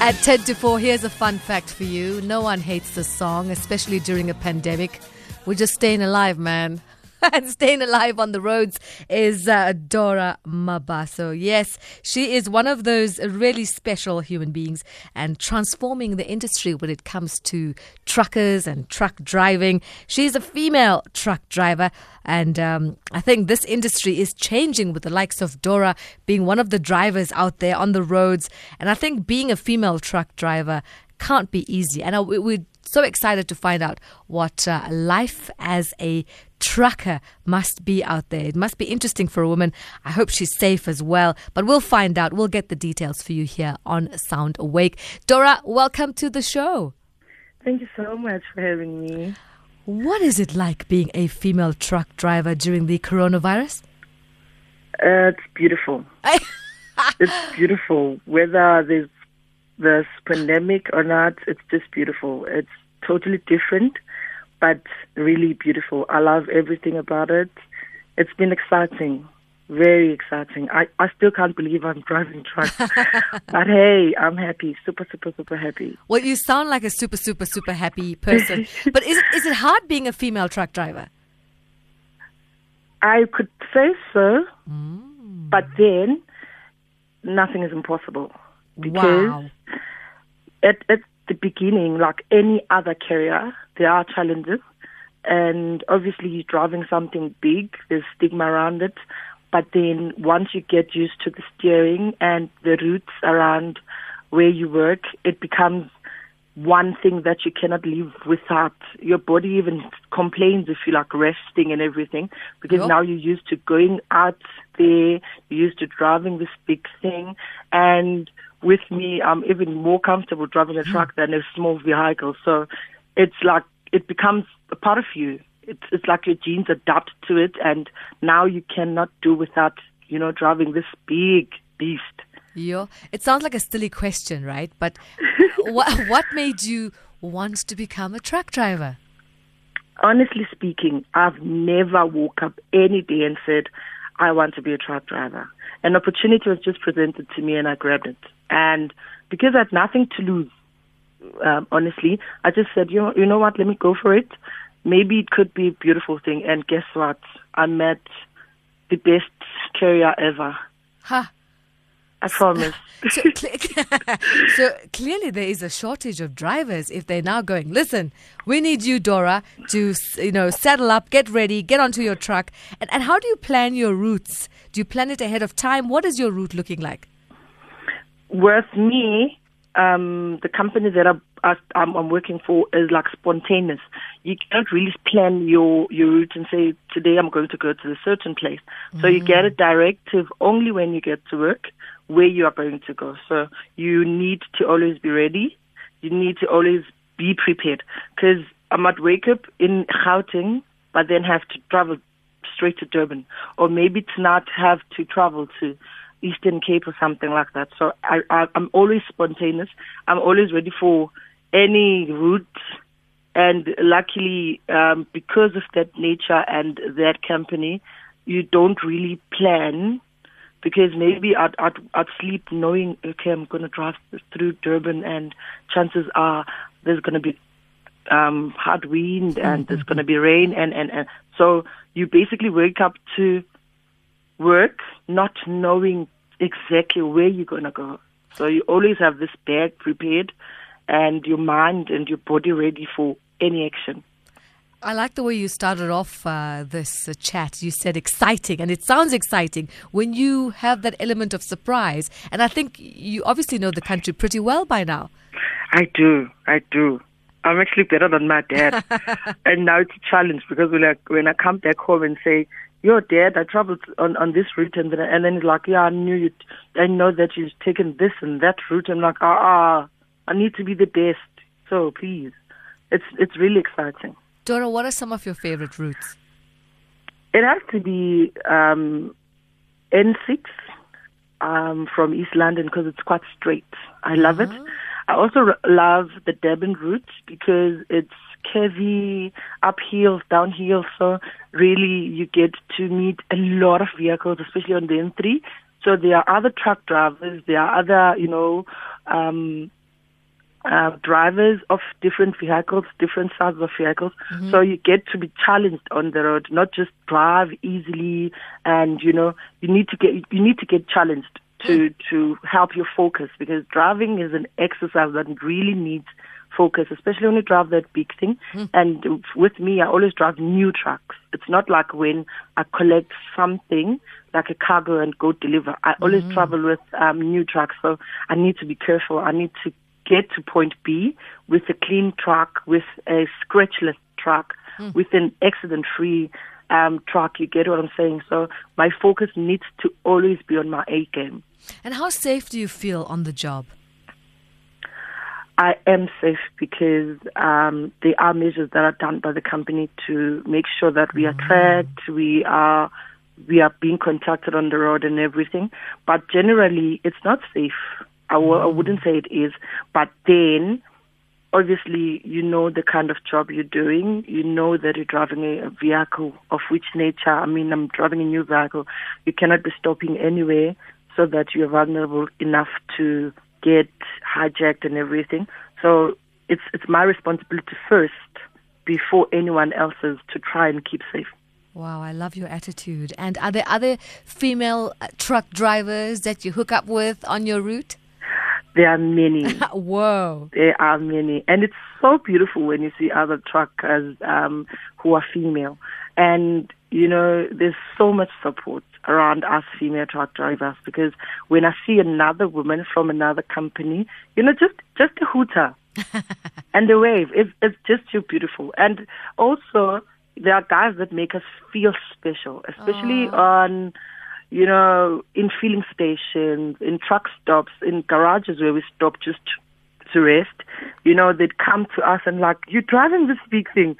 At 10 to 4, here's a fun fact for you. No one hates this song, especially during a pandemic. We're just staying alive, man. and staying alive on the roads is uh, Dorah Mabaso. Yes, she is one of those really special human beings and transforming the industry when it comes to truckers and truck driving. She's a female truck driver, and um, I think this industry is changing with the likes of Dorah being one of the drivers out there on the roads. And I think being a female truck driver can't be easy. And I, we're so excited to find out what uh, life as a trucker must be out there. It must be interesting for a woman. I hope she's safe as well. But we'll find out. We'll get the details for you here on Sound Awake. Dorah, welcome to the show. Thank you so much for having me. What is it like being a female truck driver during the coronavirus? Uh, it's beautiful. it's beautiful. Whether there's this pandemic or not, it's just beautiful. It's totally different but really beautiful. I love everything about it. It's been exciting, very exciting. I, I still can't believe I'm driving trucks. but hey, I'm happy, super, super, super happy. Well, you sound like a super, super, super happy person. but is it, is it hard being a female truck driver? I could say so, mm. but then nothing is impossible. Because wow. At, at the beginning, like any other carrier, there are challenges. And obviously, you're driving something big, there's stigma around it. But then once you get used to the steering and the routes around where you work, it becomes one thing that you cannot live without. Your body even complains if you like resting and everything because yep. now you're used to going out there, you're used to driving this big thing. And with me, I'm even more comfortable driving a truck than a small vehicle. So it's like it becomes a part of you. It's it's like your genes adapt to it, and now you cannot do without you know driving this big beast. Yeah, it sounds like a silly question, right? But what what made you want to become a truck driver? Honestly speaking, I've never woke up any day and said, I want to be a truck driver. An opportunity was just presented to me and I grabbed it. And because I had nothing to lose, um, honestly, I just said, you know, you know what, let me go for it. Maybe it could be a beautiful thing. And guess what? I met the best carrier ever. Huh. I promise. so, so, clearly there is a shortage of drivers if they're now going, listen, we need you, Dorah, to, you know, saddle up, get ready, get onto your truck. And, and how do you plan your routes? Do you plan it ahead of time? What is your route looking like? with me, um, the company that I, I'm, I'm working for is like spontaneous. You can't really plan your, your route and say, today I'm going to go to a certain place. So mm. you get a directive only when you get to work where you are going to go. So you need to always be ready. You need to always be prepared because I might wake up in Gauteng, but then have to travel straight to Durban, or maybe to not have to travel to Eastern Cape or something like that. So I, I, I'm always spontaneous. I'm always ready for any route. And luckily, um, because of that nature and that company, you don't really plan because maybe I'd, I'd, I'd sleep knowing, okay, I'm going to drive through Durban and chances are there's going to be um, hard wind and there's going to be rain. And, and, and so you basically wake up to work not knowing exactly where you're going to go. So you always have this bag prepared and your mind and your body ready for any action. I like the way you started off uh, this uh, chat. You said exciting, and it sounds exciting when you have that element of surprise. And I think you obviously know the country pretty well by now. I do. I do. I'm actually better than my dad. and now it's a challenge because when I, when I come back home and say, your dad, I traveled on, on this route, and then, and then he's like, yeah, I knew you, I know that you've taken this and that route. I'm like, ah, ah, I need to be the best. So please, it's it's really exciting. Dorah, what are some of your favorite routes? It has to be um, N6 um, from East London because it's quite straight. I love uh-huh. it. I also r- love the Durban route because it's curvy, uphill, downhill. So really, you get to meet a lot of vehicles, especially on the N3. So there are other truck drivers, there are other, you know, um, uh, drivers of different vehicles, different sizes of vehicles. Mm-hmm. So you get to be challenged on the road, not just drive easily. And you know, you need to get you need to get challenged to mm. to help you focus because driving is an exercise that really needs focus, especially when you drive that big thing. Mm. And with me, I always drive new trucks. It's not like when I collect something like a cargo and go deliver. I always mm. travel with um, new trucks, so I need to be careful. I need to get to point B with a clean truck, with a scratchless truck, mm. with an accident-free um, truck. You get what I'm saying? So my focus needs to always be on my A game. And how safe do you feel on the job? I am safe because um, there are measures that are done by the company to make sure that we are mm. tracked, we are we are being contacted on the road and everything. But generally, it's not safe. I w- I wouldn't say it is. But then, obviously, you know the kind of job you're doing. You know that you're driving a, vehicle of which nature. I mean, I'm driving a new vehicle. You cannot be stopping anywhere so that you're vulnerable enough to get hijacked and everything. So it's it's my responsibility first before anyone else's to try and keep safe. Wow, I love your attitude. And are there other female uh, truck drivers that you hook up with on your route? There are many. Whoa. There are many. And it's so beautiful when you see other truckers um, who are female. And, you know, there's so much support around us female truck drivers because when I see another woman from another company, you know, just just a hooter and the wave, it's it's just too beautiful. And also, there are guys that make us feel special, especially on you know, in filling stations, in truck stops, in garages where we stop just to rest. You know, they'd come to us and like, you're driving this big thing.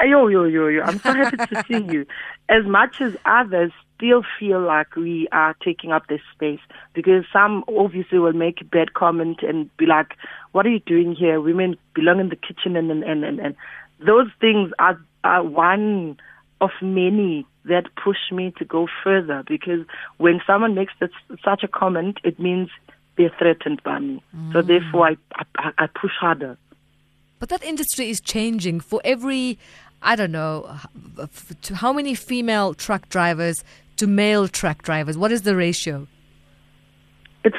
Yo, yo, yo, yo. I'm so happy to see you. As much as others still feel like we are taking up this space because some obviously will make a bad comment and be like, what are you doing here? Women belong in the kitchen and, and, and, and, and those things are, are one of many that push me to go further because when someone makes this, such a comment, it means they're threatened by me. Mm. So therefore I, I, I push harder. But that industry is changing for every I don't know, how many female truck drivers to male truck drivers? What is the ratio? It's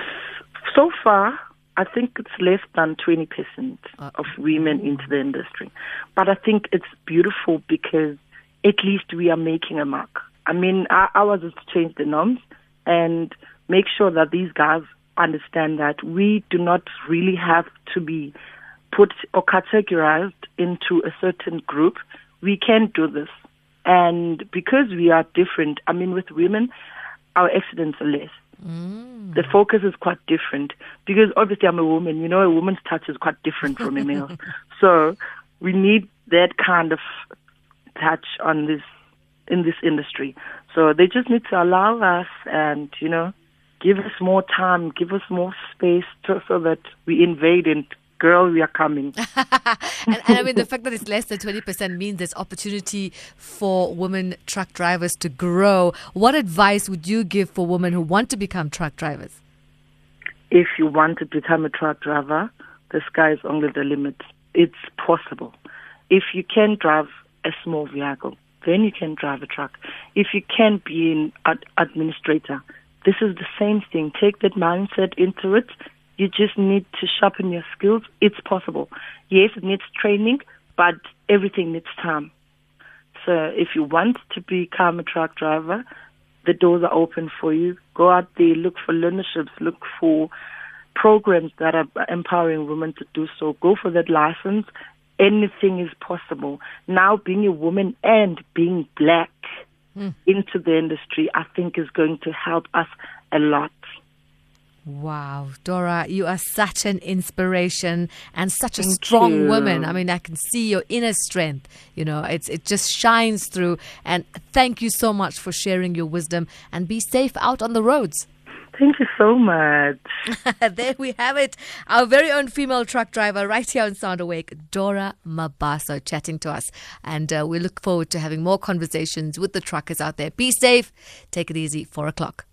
so far, I think it's less than 20% uh, of women into the industry. But I think it's beautiful because at least we are making a mark. I mean, ours is to change the norms and make sure that these guys understand that we do not really have to be put or categorized into a certain group. We can do this. And because we are different, I mean, with women, our accidents are less. Mm. The focus is quite different because obviously I'm a woman. You know, a woman's touch is quite different from a male. so we need that kind of touch on this in this industry. So they just need to allow us and you know give us more time, give us more space to, so that we invade and girl, we are coming. and, and, I mean, the fact that it's less than 20% means there's opportunity for women truck drivers to grow. What advice would you give for women who want to become truck drivers? If you want to become a truck driver, the sky is only the limit. It's possible. If you can drive a small vehicle, then you can drive a truck. If you can be an ad- administrator, this is the same thing. Take that mindset into it you just need to sharpen your skills. It's possible. Yes, it needs training, but everything needs time. So if you want to become a truck driver, the doors are open for you. Go out there, look for learnerships, look for programs that are empowering women to do so. Go for that license. Anything is possible. Now, being a woman and being black mm. into the industry, I think is going to help us a lot. Wow, Dorah, you are such an inspiration and such a Thank strong you. woman. I mean, I can see your inner strength. You know, it's it just shines through. And thank you so much for sharing your wisdom. And be safe out on the roads. Thank you so much. there we have it. Our very own female truck driver right here on Sound Awake, Dorah Mabaso, chatting to us. And uh, we look forward to having more conversations with the truckers out there. Be safe. Take it easy. Four o'clock.